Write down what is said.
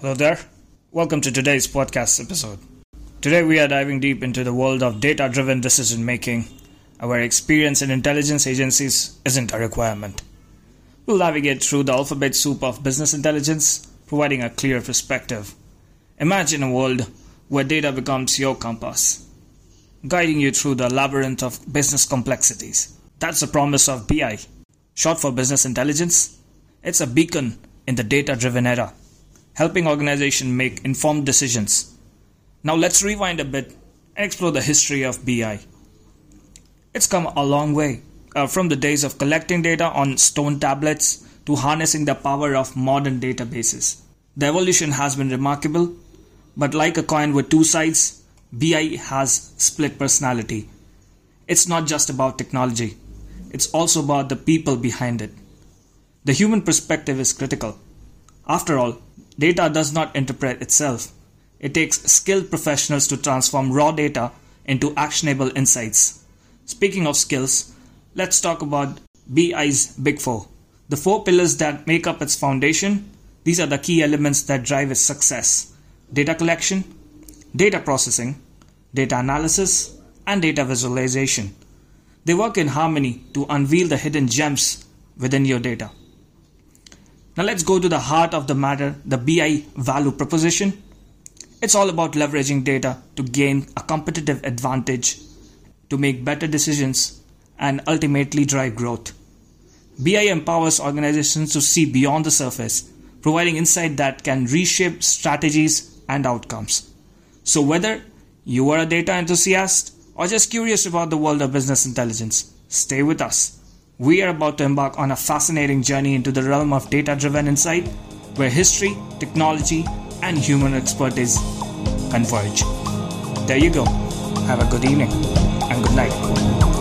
Hello there. Welcome to today's podcast episode. Today we are diving deep into the world of data driven decision making, where experience in intelligence agencies isn't a requirement. We'll navigate through the alphabet soup of business intelligence, providing a clear perspective. Imagine a world where data becomes your compass, guiding you through the labyrinth of business complexities. That's the promise of BI, short for business intelligence. It's a beacon in the data driven era helping organizations make informed decisions. Now let's rewind a bit and explore the history of BI. It's come a long way uh, from the days of collecting data on stone tablets to harnessing the power of modern databases. The evolution has been remarkable, but like a coin with two sides, BI has split personality. It's not just about technology, it's also about the people behind it. The human perspective is critical. After all, Data does not interpret itself. It takes skilled professionals to transform raw data into actionable insights. Speaking of skills, let's talk about BI's Big Four. The four pillars that make up its foundation, these are the key elements that drive its success data collection, data processing, data analysis, and data visualization. They work in harmony to unveil the hidden gems within your data. Now let's go to the heart of the matter the BI value proposition. It's all about leveraging data to gain a competitive advantage, to make better decisions, and ultimately drive growth. BI empowers organizations to see beyond the surface, providing insight that can reshape strategies and outcomes. So, whether you are a data enthusiast or just curious about the world of business intelligence, stay with us we are about to embark on a fascinating journey into the realm of data driven insight where history, technology, and human expertise converge. There you go. Have a good evening and good night.